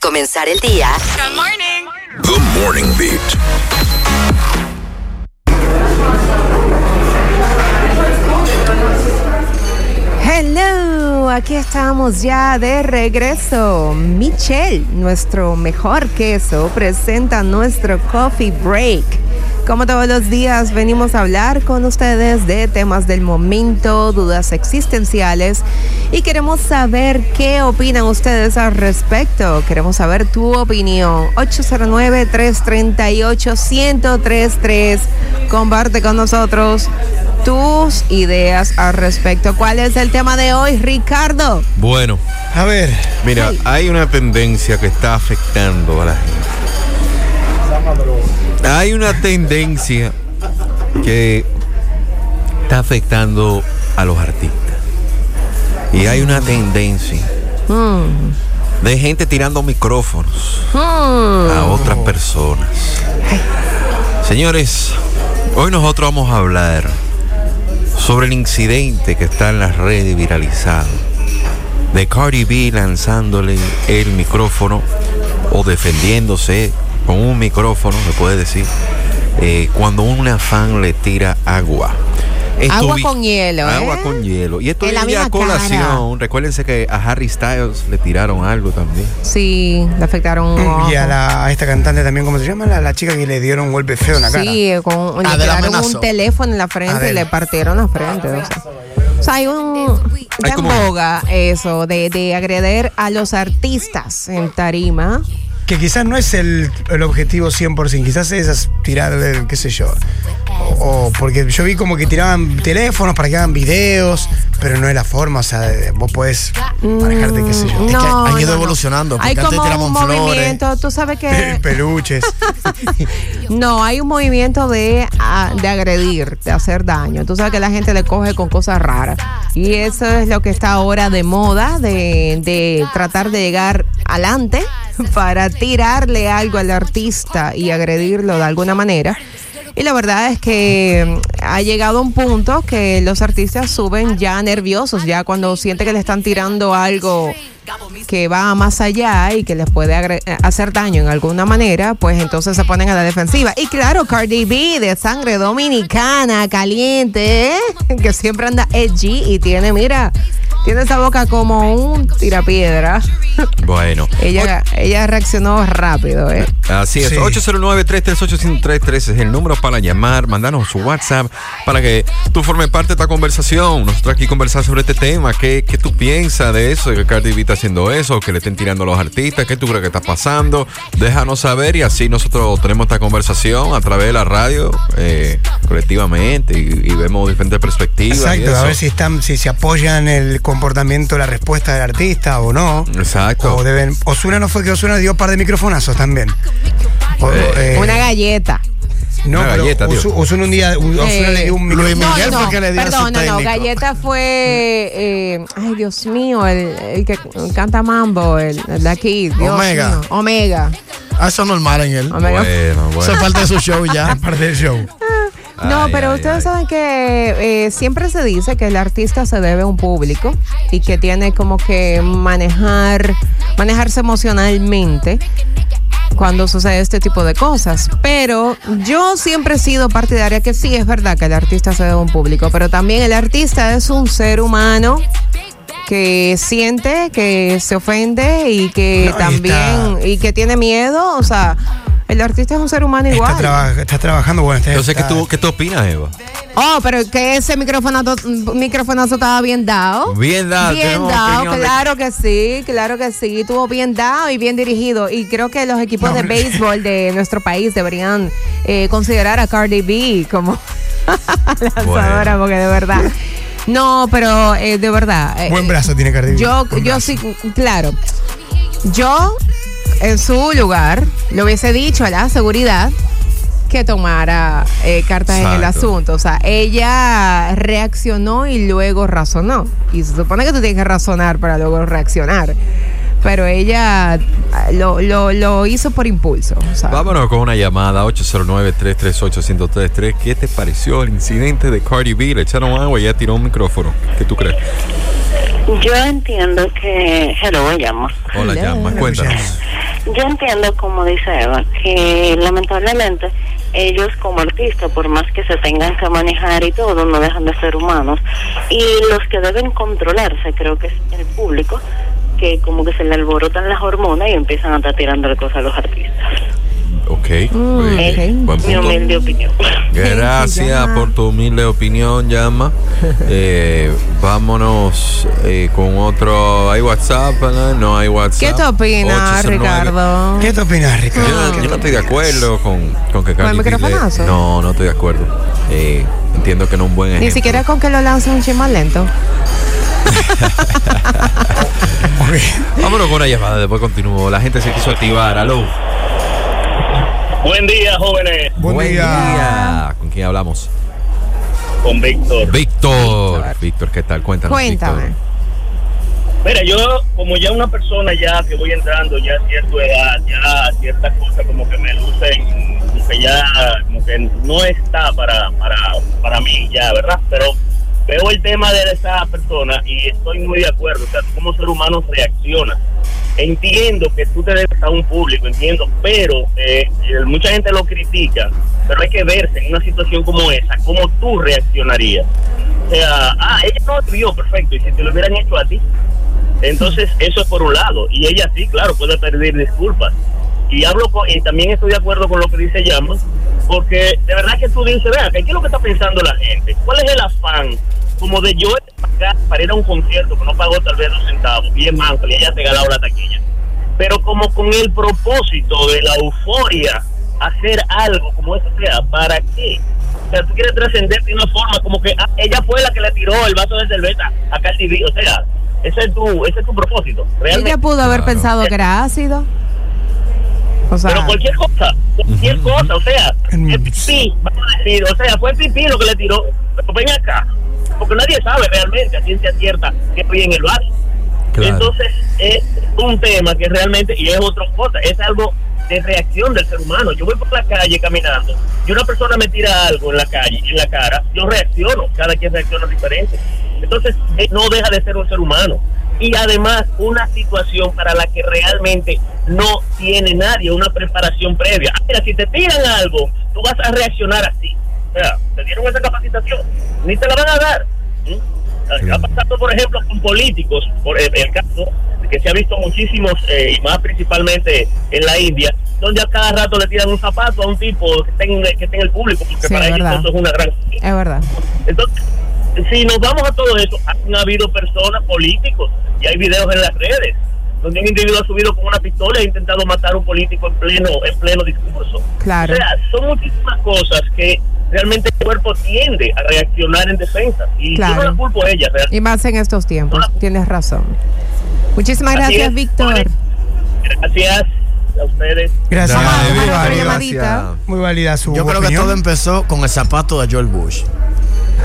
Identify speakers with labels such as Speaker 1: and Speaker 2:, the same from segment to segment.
Speaker 1: comenzar el día.
Speaker 2: Good morning.
Speaker 3: The Morning Beat.
Speaker 4: Hello, aquí estamos ya de regreso. Michelle, nuestro mejor queso, presenta nuestro coffee break. Como todos los días, venimos a hablar con ustedes de temas del momento, dudas existenciales y queremos saber qué opinan ustedes al respecto. Queremos saber tu opinión. 809-338-1033. Comparte con nosotros tus ideas al respecto. ¿Cuál es el tema de hoy, Ricardo?
Speaker 5: Bueno,
Speaker 6: A ver,
Speaker 5: mira, hay una tendencia que está afectando a la gente. Hay una tendencia que está afectando a los artistas. Y hay una tendencia de gente tirando micrófonos a otras personas. Señores, hoy nosotros vamos a hablar sobre el incidente que está en las redes viralizado de Cardi B lanzándole el micrófono o defendiéndose con un micrófono, se puede decir, eh, cuando una fan le tira agua. Esto
Speaker 4: Agua
Speaker 5: vi-
Speaker 4: con hielo,
Speaker 5: Agua
Speaker 4: ¿eh?
Speaker 5: con hielo. Y esto
Speaker 4: En la misma cara.
Speaker 5: colación. Recuérdense que a Harry Styles le tiraron algo también.
Speaker 4: Sí, le afectaron un ojo.
Speaker 6: y a, la, a esta cantante también, ¿cómo se llama? La, la chica que le dieron un golpe feo en la cara.
Speaker 4: Sí, con, le
Speaker 6: Adela
Speaker 4: tiraron un teléfono en la frente y le partieron la frente. O sea, O sea, hay un. En
Speaker 5: como-
Speaker 4: boga eso de, de agreder a los artistas en tarima.
Speaker 6: Que quizás no es el, el objetivo 100%, quizás es tirar, qué sé yo. O, o porque yo vi como que tiraban teléfonos para que hagan videos, pero no es la forma, o sea, vos podés manejarte, qué sé yo.
Speaker 4: Mm, No,
Speaker 7: han ido
Speaker 4: no,
Speaker 7: evolucionando, porque
Speaker 4: Hay
Speaker 7: antes
Speaker 4: como
Speaker 7: tiraban
Speaker 4: un
Speaker 7: flores.
Speaker 4: movimiento, tú sabes que.
Speaker 6: Peluches.
Speaker 4: No, hay un movimiento de, de agredir, de hacer daño. Tú sabes que la gente le coge con cosas raras. Y eso es lo que está ahora de moda, de, de tratar de llegar adelante para tirarle algo al artista y agredirlo de alguna manera. Y la verdad es que mm, ha llegado un punto que los artistas suben ya nerviosos, ya cuando sienten que le están tirando algo que va más allá y que les puede eh, hacer daño en alguna manera, pues entonces se ponen a la defensiva. Y claro, Cardi B de sangre dominicana, caliente, ¿eh? que siempre anda edgy y tiene, mira, tiene esa boca como un tirapiedra.
Speaker 5: Bueno.
Speaker 4: ella, ella reaccionó rápido, ¿eh?
Speaker 5: Así es,
Speaker 6: Sí.
Speaker 5: 809-338-1033 es el número para llamar, mandarnos su WhatsApp para que tú formes parte de esta conversación. Nosotros aquí conversar sobre este tema. ¿Qué, qué tú piensas de eso? De que Cardi B está haciendo eso, que le estén tirando a los artistas. ¿Qué tú crees que está pasando? Déjanos saber y así nosotros tenemos esta conversación a través de la radio eh, colectivamente y, y vemos diferentes perspectivas. y
Speaker 6: Exacto, a ver si están, si se apoyan el comportamiento, la respuesta del artista o no.
Speaker 5: Exacto.
Speaker 6: O deben. Osuna no fue que Osuna dio un par de microfonazos también. O, eh,
Speaker 4: Una galleta.
Speaker 6: no,
Speaker 5: una
Speaker 6: pero
Speaker 5: galleta,
Speaker 6: Osuna un día, Osuna
Speaker 4: Eh,
Speaker 6: le dio un
Speaker 7: Luis
Speaker 6: micrófono.
Speaker 7: Miguel fue el que le dio
Speaker 4: perdón, no, no. Galleta fue, eh, ay Dios mío, el, el que canta mambo, el, el de aquí, Dios
Speaker 7: Omega.
Speaker 4: mío. Omega.
Speaker 7: Ah, eso es normal en él.
Speaker 4: Omega.
Speaker 5: Bueno, bueno.
Speaker 7: Eso es parte de su show ya.
Speaker 6: Es parte del show.
Speaker 4: No,
Speaker 5: Ay,
Speaker 4: pero
Speaker 5: ay,
Speaker 4: ustedes
Speaker 5: ay.
Speaker 4: saben que eh, siempre se dice que el artista se debe a un público y que tiene como que manejar, manejarse emocionalmente cuando sucede este tipo de cosas. Pero yo siempre he sido partidaria que sí, es verdad que el artista se debe a un público, pero también el artista es un ser humano que siente, que se ofende y que
Speaker 6: No,
Speaker 4: también, y que tiene miedo, o sea, el artista es un ser humano igual.
Speaker 6: Está, traba- está trabajando, bueno, está,
Speaker 5: Entonces, ¿qué tú, ¿qué tú opinas, Eva?
Speaker 4: Oh, pero que ese micrófono, micrófonazo estaba bien dado.
Speaker 5: Bien dado,
Speaker 4: Bien dado,
Speaker 5: de-
Speaker 4: claro que sí, claro que sí. Estuvo bien dado y bien dirigido. Y creo que los equipos de béisbol de nuestro país deberían eh, considerar a Cardi B como lanzadora,
Speaker 5: Bueno.
Speaker 4: porque de verdad. No, pero eh, de verdad. eh,
Speaker 6: Buen brazo tiene Cardi B.
Speaker 4: yo,
Speaker 6: Buen
Speaker 4: yo
Speaker 6: brazo.
Speaker 4: sí, claro. Yo, en su lugar, le hubiese dicho a la seguridad que tomara eh, cartas en el asunto. O sea, ella reaccionó y luego razonó. Y se supone que tú tienes que razonar para luego reaccionar. Pero ella ah, lo, lo, lo hizo por impulso.
Speaker 5: Vámonos con una llamada 809-338-1033. ¿Qué te pareció el incidente de Cardi B? Le echaron agua y ella tiró un micrófono. ¿Qué tú crees?
Speaker 8: Yo entiendo que. Hello, me llamo.
Speaker 5: Hola,
Speaker 4: Hello.
Speaker 5: llama, cuéntanos.
Speaker 1: Yo entiendo, como dice Eva, que lamentablemente ellos como artistas, por más que se tengan que manejar y todo, no dejan de ser humanos. Y los que deben controlarse, creo que es el público, que como que se le alborotan las hormonas y empiezan a estar tirando cosas a los artistas.
Speaker 5: Ok.
Speaker 4: Mm, ok.
Speaker 5: buen
Speaker 1: Mi
Speaker 5: punto.
Speaker 1: humilde opinión.
Speaker 5: Gracias por tu humilde opinión, llama. Eh, vámonos eh, con otro. ¿Hay WhatsApp? ¿no? No hay WhatsApp.
Speaker 4: ¿Qué te opinas,
Speaker 5: 809.
Speaker 4: Ricardo?
Speaker 6: ¿Qué te opinas, Ricardo?
Speaker 5: Yo, no-
Speaker 6: ¿Qué
Speaker 5: yo no
Speaker 6: te
Speaker 5: estoy de acuerdo con, con que
Speaker 4: ¿Con el
Speaker 5: Cardi B le-
Speaker 4: microfonazo?
Speaker 5: No, no estoy de acuerdo. Eh, entiendo que no es un buen ejemplo.
Speaker 4: Ni siquiera con que lo lance un chin más lento.
Speaker 5: Vámonos con una llamada, después continúo. La gente se quiso activar. Aló.
Speaker 2: Buen día, jóvenes.
Speaker 6: Buen día.
Speaker 5: día. ¿Con quién hablamos?
Speaker 2: Con Víctor.
Speaker 5: Víctor. Víctor, ¿qué tal? Cuéntanos.
Speaker 4: Cuéntame.
Speaker 5: Víctor.
Speaker 2: Mira, yo, como ya una persona ya que voy entrando ya a cierta edad, ya ciertas cosas como que me lucen, como que ya, como que no está para, para, para mí ya, ¿verdad? Pero veo el tema de esa persona y estoy muy de acuerdo. O sea, tú como ser humano reacciona. Entiendo que tú te debes a un público, entiendo, pero eh, mucha gente lo critica, pero hay que verse en una situación como esa, cómo tú reaccionarías. O sea, ah, ella no te perfecto, y si te lo hubieran hecho a ti, entonces, eso es por un lado. Y ella sí, claro, puede pedir disculpas. Y hablo con, y también estoy de acuerdo con lo que dice Llamas, porque de verdad que tú dices, vea, ¿qué es lo que está pensando la gente? ¿Cuál es el afán? Como de yo pagar para ir a un concierto que no pagó tal vez dos centavos, bien manco, y ella te ha ganado la taquilla. Pero como con el propósito de la euforia, hacer algo como eso sea, ¿para qué? O sea, tú quieres trascender de una forma como que ah, ella fue la que le tiró el vaso de cerveza a Cardi B. O sea, ese es tu, ese es tu propósito. Realmente.
Speaker 4: Ella pudo haber
Speaker 5: Claro.
Speaker 4: pensado que era ácido. O sea,
Speaker 2: Pero cualquier cosa, cualquier cosa, o sea, el pipí, vamos a decir, o sea, fue el pipí lo que le tiró, pero ven acá, porque nadie sabe realmente a ciencia cierta qué fue en el.
Speaker 5: Claro.
Speaker 2: Entonces, es un tema que realmente, y es otra cosa, es algo de reacción del ser humano. Yo voy por la calle caminando y una persona me tira algo en la calle, en la cara, yo reacciono, cada quien reacciona diferente. Entonces, eh, no deja de ser un ser humano. Y además, una situación para la que realmente no tiene nadie una preparación previa. Mira, si te tiran algo, tú vas a reaccionar así. O sea, te dieron esa capacitación, ni te la van a dar. ¿Mm? Ha pasado, por ejemplo, con políticos, por el, el caso que se ha visto muchísimos, eh, y más principalmente en la India, donde a cada rato le tiran un zapato a un tipo que esté en, que esté en el público, porque
Speaker 4: Sí,
Speaker 2: para
Speaker 4: es
Speaker 2: ellos eso es una gran...
Speaker 4: es verdad.
Speaker 2: Entonces, si nos vamos a todo eso, han habido personas políticos y hay videos en las redes donde un individuo ha subido con una pistola e ha intentado matar a un político en pleno en pleno discurso.
Speaker 4: Claro.
Speaker 2: O sea, son muchísimas cosas que realmente el cuerpo tiende a reaccionar en defensa. Y yo no
Speaker 4: Claro.
Speaker 2: la culpo a ella. realmente.
Speaker 4: Y más en estos tiempos. Tienes razón. Muchísimas
Speaker 2: Así
Speaker 4: gracias, Víctor.
Speaker 2: Gracias a ustedes.
Speaker 6: Gracias.
Speaker 4: A
Speaker 6: muy, válida,
Speaker 4: llamadita.
Speaker 6: muy válida su
Speaker 7: Yo creo que
Speaker 6: opinión.
Speaker 7: todo empezó con el zapato de George Bush.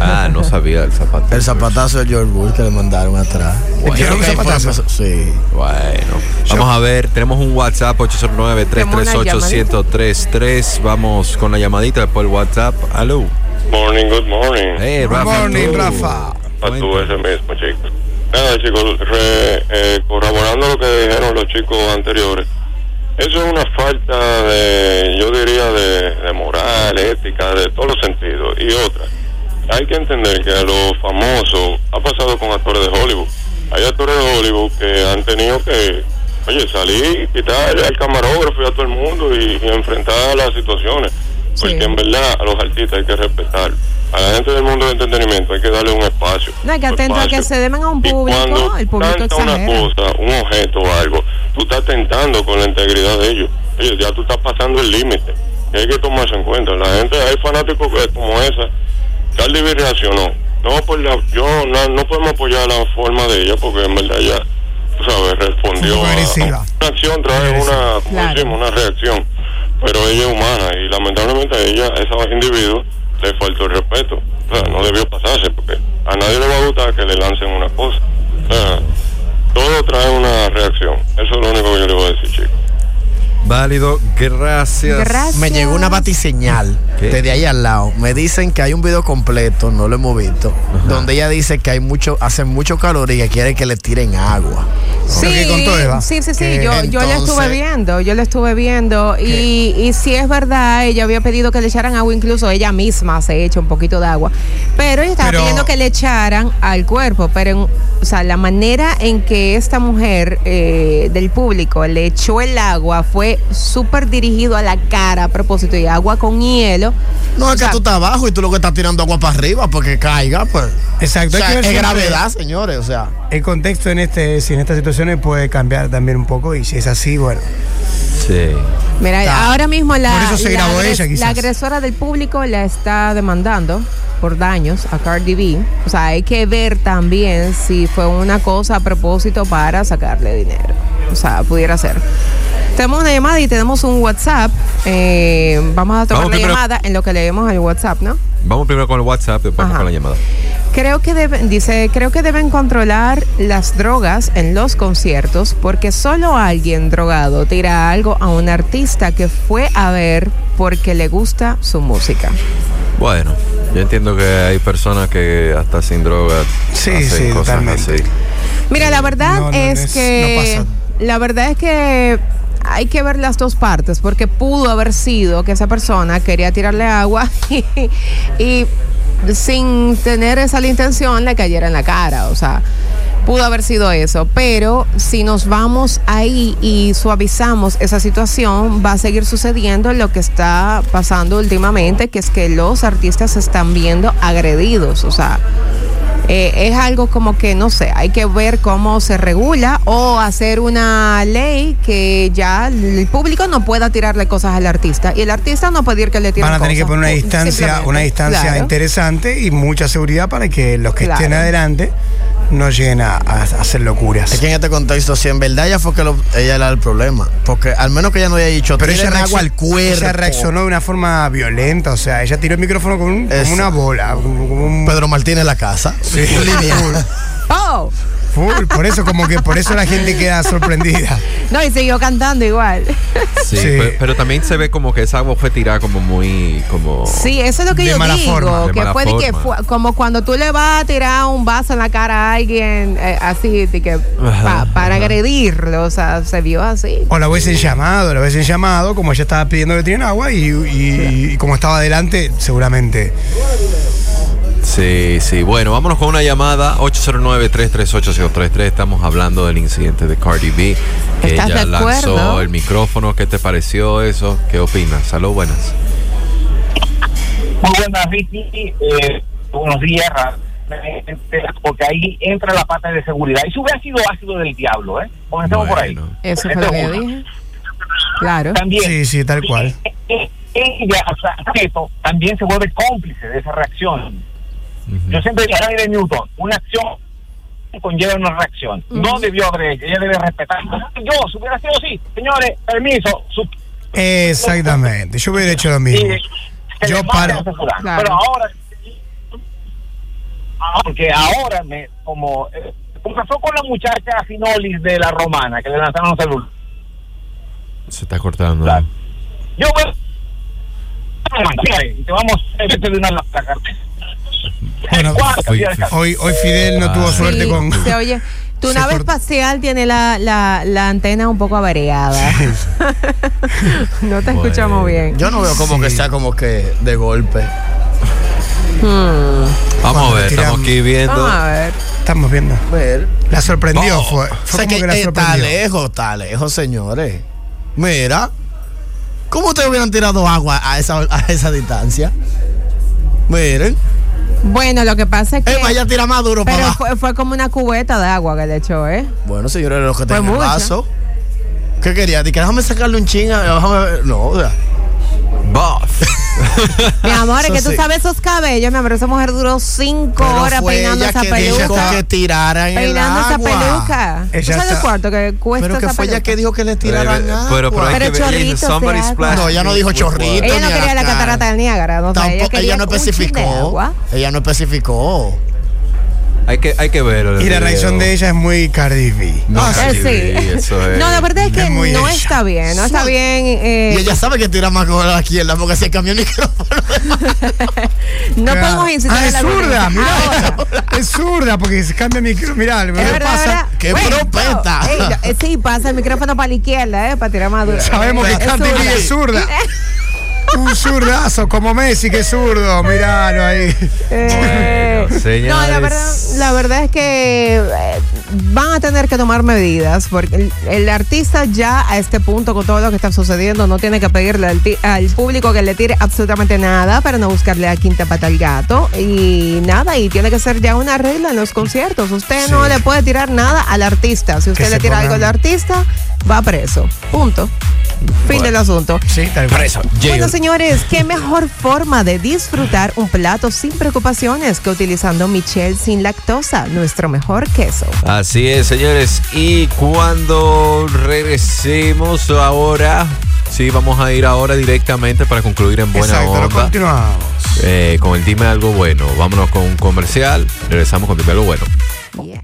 Speaker 5: Ah, no sabía el zapato.
Speaker 7: El zapatazo de George Bush que le mandaron atrás.
Speaker 6: ¿Le
Speaker 7: Yo
Speaker 6: tiraron
Speaker 7: creo que ahí
Speaker 6: un
Speaker 7: fue que
Speaker 6: zapatazo?
Speaker 7: Sí.
Speaker 5: Bueno, vamos a ver, tenemos un WhatsApp 809-338-1033. Vamos con la llamadita después el WhatsApp. Aló.
Speaker 3: Morning, good morning.
Speaker 5: Hey,
Speaker 6: Good
Speaker 5: Rafa,
Speaker 6: morning,
Speaker 5: tú.
Speaker 6: Rafa.
Speaker 3: A tú ese mismo, chicos. Nada, chicos, re- eh, corroborando lo que dijeron los chicos anteriores, eso es una falta de, yo diría, de, de moral, ética, de todos los sentidos. Y otra, hay que entender que a los famosos ha pasado con actores de Hollywood. Hay actores de Hollywood que han tenido que, oye, salir, quitar al camarógrafo y a todo el mundo y, y enfrentar las situaciones. Porque en verdad a los artistas hay que respetar. A la gente del mundo del entretenimiento hay que darle un espacio.
Speaker 4: No hay que
Speaker 3: un
Speaker 4: atento a
Speaker 3: espacio.
Speaker 4: que se deben a un
Speaker 3: Y
Speaker 4: público,
Speaker 3: cuando
Speaker 4: el público
Speaker 3: canta una cosa, un objeto o algo, tú estás tentando con la integridad de ellos. Oye, ya tú estás pasando el límite. Y hay que tomarse en cuenta. La gente, hay fanáticos que- como esa. Cardi reaccionó. No, por la, yo no, no podemos apoyar la forma de ella porque en verdad ella, tú sabes, respondió a, a una acción, trae una, como
Speaker 4: Claro.
Speaker 3: decimos, una reacción. Pero ella es humana y lamentablemente a ella, a ese individuo, le faltó el respeto. O sea, no debió pasarse porque a nadie le va a gustar que le lancen una cosa. O sea, todo trae una reacción. Eso es lo único que yo le voy a decir, chicos.
Speaker 5: Válido, gracias.
Speaker 4: Gracias.
Speaker 7: Me llegó una batiseñal
Speaker 5: ¿Qué?
Speaker 7: desde ahí al lado. Me dicen que hay un video completo, no lo hemos visto, donde ella dice que hay mucho, hace mucho calor y que quiere que le tiren agua.
Speaker 4: Sí, sí, sí, sí,
Speaker 6: Que
Speaker 4: yo, yo le estuve viendo, yo le estuve viendo y, y si es verdad, ella había pedido que le echaran agua, incluso ella misma se echa un poquito de agua, pero ella estaba
Speaker 6: Pero-
Speaker 4: pidiendo que le echaran al cuerpo, pero en- o sea, la manera en que esta mujer eh, del público le echó el agua fue súper dirigido a la cara a propósito y agua con hielo.
Speaker 7: No es
Speaker 4: O sea,
Speaker 7: que tú estás abajo y tú lo que estás tirando agua para arriba porque caiga, pues.
Speaker 6: Exacto,
Speaker 7: O sea,
Speaker 6: hay que
Speaker 7: es gravedad, señores, o sea.
Speaker 6: El contexto en este, si en estas situaciones puede cambiar también un poco y si es así, bueno.
Speaker 5: Sí.
Speaker 4: Mira,
Speaker 6: Está.
Speaker 4: ahora mismo la,
Speaker 6: Por eso se
Speaker 4: la
Speaker 6: grabó
Speaker 4: agres-
Speaker 6: ella, quizás.
Speaker 4: la agresora del público la está demandando por daños a Cardi B. O sea, hay que ver también si fue una cosa a propósito para sacarle dinero. O sea, pudiera ser. Tenemos una llamada y tenemos un WhatsApp. Eh, vamos a tomar
Speaker 5: Vamos
Speaker 4: la
Speaker 5: primero.
Speaker 4: llamada en lo que leemos el WhatsApp, ¿no?
Speaker 5: Vamos primero con el WhatsApp, después vamos
Speaker 4: Ajá.
Speaker 5: con la llamada.
Speaker 4: Creo que deben, dice, creo que deben controlar las drogas en los conciertos porque solo alguien drogado tira algo a un artista que fue a ver porque le gusta su música.
Speaker 5: Bueno, yo entiendo que hay personas que hasta sin droga
Speaker 6: Sí,
Speaker 5: hacen
Speaker 6: sí,
Speaker 5: cosas
Speaker 6: totalmente.
Speaker 5: así.
Speaker 4: Mira, la verdad
Speaker 6: No, no,
Speaker 4: es, que
Speaker 6: no
Speaker 4: la verdad es que hay que ver las dos partes porque pudo haber sido que esa persona quería tirarle agua y, y sin tener esa la intención le cayera en la cara, o sea, pudo haber sido eso, pero si nos vamos ahí y suavizamos esa situación, va a seguir sucediendo lo que está pasando últimamente, que es que los artistas se están viendo agredidos, o sea, eh, es algo como que, no sé, hay que ver cómo se regula o hacer una ley que ya el público no pueda tirarle cosas al artista y el artista no puede ir que le tiren
Speaker 6: Van a tener que poner una
Speaker 4: O-
Speaker 6: distancia, una distancia
Speaker 4: claro.
Speaker 6: interesante y mucha seguridad para que los que estén
Speaker 4: Claro.
Speaker 6: adelante no lleguen a, a hacer locuras.
Speaker 7: Es que en este contexto, si en verdad ella fue que lo- ella era el problema, porque al menos que ella no haya dicho,
Speaker 6: Pero ella,
Speaker 7: agua al
Speaker 6: reaccionó,
Speaker 7: cuerpo.
Speaker 6: ella reaccionó de una forma violenta, o sea, ella tiró el micrófono con un- como una bola, como, como un
Speaker 7: Pedro Martínez en la casa. Lineal.
Speaker 4: Oh,
Speaker 6: full, por eso como que por eso la gente queda sorprendida.
Speaker 4: no, y siguió cantando igual.
Speaker 5: Sí,
Speaker 6: Sí.
Speaker 5: Pero, pero también se ve como que esa agua fue tirada como muy, como...
Speaker 4: Sí, eso es lo que
Speaker 6: De
Speaker 4: yo
Speaker 6: mala
Speaker 4: digo,
Speaker 6: forma,
Speaker 5: de
Speaker 4: que
Speaker 5: mala
Speaker 4: fue de que
Speaker 5: forma.
Speaker 4: fue como cuando tú le vas a tirar un vaso en la cara a alguien eh, así, de que pa- para agredirlo, o sea, se vio así.
Speaker 6: O la hubiesen llamado, la hubiesen llamado, como ella estaba pidiendo que tiren agua y, y- y como estaba adelante, seguramente.
Speaker 5: Sí, sí. Bueno, vámonos con una llamada 809-338-033. Estamos hablando del incidente de Cardi B. Que
Speaker 4: ¿Estás
Speaker 5: ella
Speaker 4: de
Speaker 5: lanzó
Speaker 4: acuerdo?
Speaker 5: el micrófono. ¿Qué te pareció eso? ¿Qué opinas? Salud, buenas.
Speaker 2: Muy buenas, Ricky. Eh, buenos días, porque ahí entra la parte de seguridad. Y hubiera sido ácido del diablo, ¿eh? Comencemos por ahí.
Speaker 5: Bueno.
Speaker 4: Eso fue lo que dije. Claro.
Speaker 2: También,
Speaker 6: Sí, sí, tal cual.
Speaker 2: eh, ella, o sea, esto también se vuelve cómplice de esa reacción. Yo siempre dije a de Newton, una acción conlleva una reacción. No debió haber hecho, ella debe respetar. Yo, si hubiera sido así, señores, permiso, su,
Speaker 6: Exactamente, yo hubiera hecho lo mismo.
Speaker 2: y-
Speaker 6: Yo paro.
Speaker 4: Claro.
Speaker 2: Pero ahora, ah, porque ahora me, como, eh, como pasó con la muchacha Finolis de la Romana, que le lanzaron un celular.
Speaker 5: Se está cortando.
Speaker 2: Claro. Yo voy y te vamos a vete de una la placa.
Speaker 6: Bueno,
Speaker 5: Hoy-
Speaker 6: Hoy, hoy Fidel no tuvo suerte
Speaker 4: Sí,
Speaker 6: con.
Speaker 4: se oye. Tu
Speaker 6: Se
Speaker 4: nave espacial tiene la, la, la antena un poco averiada. no te
Speaker 5: Bueno.
Speaker 4: escuchamos bien.
Speaker 7: Yo no veo como que
Speaker 6: Sí.
Speaker 7: sea como que de golpe.
Speaker 4: Hmm.
Speaker 5: Vamos a ver,
Speaker 6: tiran-
Speaker 5: estamos aquí viendo.
Speaker 4: Vamos a ver.
Speaker 6: Estamos viendo.
Speaker 7: Ver.
Speaker 6: La sorprendió,
Speaker 7: No,
Speaker 6: fue.
Speaker 7: o
Speaker 6: Fue
Speaker 7: sea
Speaker 6: como
Speaker 7: que
Speaker 6: que la
Speaker 7: está lejos, está lejos, señores. Mira, ¿cómo ustedes hubieran tirado agua a esa, a esa distancia? Miren,
Speaker 4: Bueno, lo que pasa es que.
Speaker 7: Emma ya tira más duro
Speaker 4: pero fue, fue como una cubeta de agua que le echó, ¿eh?
Speaker 7: Bueno, señores, los que el
Speaker 4: mucho.
Speaker 7: vaso. ¿Qué quería? Dije, déjame sacarle un chinga. No, o sea,
Speaker 5: Buff.
Speaker 4: Mi amor, es que tú
Speaker 7: sí.
Speaker 4: sabes esos cabellos, mi amor. Esa mujer duró cinco
Speaker 7: pero
Speaker 4: horas peinando
Speaker 7: ella
Speaker 4: esa
Speaker 7: que dijo
Speaker 4: peluca.
Speaker 7: que tirara en
Speaker 4: Peinando
Speaker 7: el
Speaker 4: esa
Speaker 7: agua.
Speaker 4: peluca. ¿Tú
Speaker 6: Ella
Speaker 4: sabes el
Speaker 6: está-
Speaker 4: cuarto que cuesta
Speaker 7: Pero que
Speaker 4: esa
Speaker 7: fue ella
Speaker 4: peluca?
Speaker 7: que dijo que le tiraran agua.
Speaker 5: pero, pero
Speaker 4: Pero chorritos
Speaker 7: No, ella no dijo chorrito.
Speaker 4: Ella no quería la catarata del Niágara, no ella
Speaker 7: Tampoco, ella no especificó. Ella no especificó.
Speaker 5: Hay que, hay que verlo.
Speaker 6: Y la reacción de ella es muy Cardi B.
Speaker 5: No,
Speaker 4: Eh,
Speaker 5: Cardi
Speaker 4: sí.
Speaker 5: B, eso es.
Speaker 4: No, la verdad es que
Speaker 6: Es
Speaker 4: no
Speaker 6: ella.
Speaker 4: está bien, no está bien. eh,
Speaker 7: Y ella sabe que tira más con la izquierda porque se cambió el micrófono.
Speaker 4: no podemos incitar
Speaker 6: Ah,
Speaker 4: a
Speaker 6: es
Speaker 4: la
Speaker 6: zurda, mirá. Es zurda porque se cambia mi micro. Mirá, ¿qué
Speaker 4: verdad,
Speaker 6: pasa?
Speaker 4: verdad.
Speaker 7: ¡Qué
Speaker 4: Bueno,
Speaker 7: propeta!
Speaker 4: ey, no, eh, sí, pasa el micrófono para la izquierda, ¿eh? Para tirar más duro.
Speaker 6: Sabemos que
Speaker 4: Es
Speaker 6: Cardi B
Speaker 4: zurda.
Speaker 6: es zurda. Un zurdazo como Messi, que es zurdo. Miralo ahí.
Speaker 4: Eh,
Speaker 5: Señores.
Speaker 4: no, la verdad, la verdad es que eh, van a tener que tomar medidas porque el, el artista ya a este punto con todo lo que está sucediendo no tiene que pedirle al, público que le tire absolutamente nada para no buscarle a quinta pata al gato y nada y tiene que ser ya una regla en los conciertos. Usted no le puede tirar nada al artista. Si usted
Speaker 6: Que
Speaker 4: le tira
Speaker 6: pongan-
Speaker 4: algo al artista va preso. Punto. Fin del asunto.
Speaker 6: Sí, tal cual.
Speaker 4: Bueno, señores, qué mejor forma de disfrutar un plato sin preocupaciones que utilizando Michelle sin lactosa, nuestro mejor queso.
Speaker 5: Así es, señores. Y cuando regresemos ahora, sí, vamos a ir ahora directamente para concluir en buena
Speaker 6: Exacto, lo continuamos.
Speaker 5: eh, con el Dime Algo Bueno. Vámonos con un comercial. Regresamos con Dime Algo Bueno.
Speaker 4: Yeah.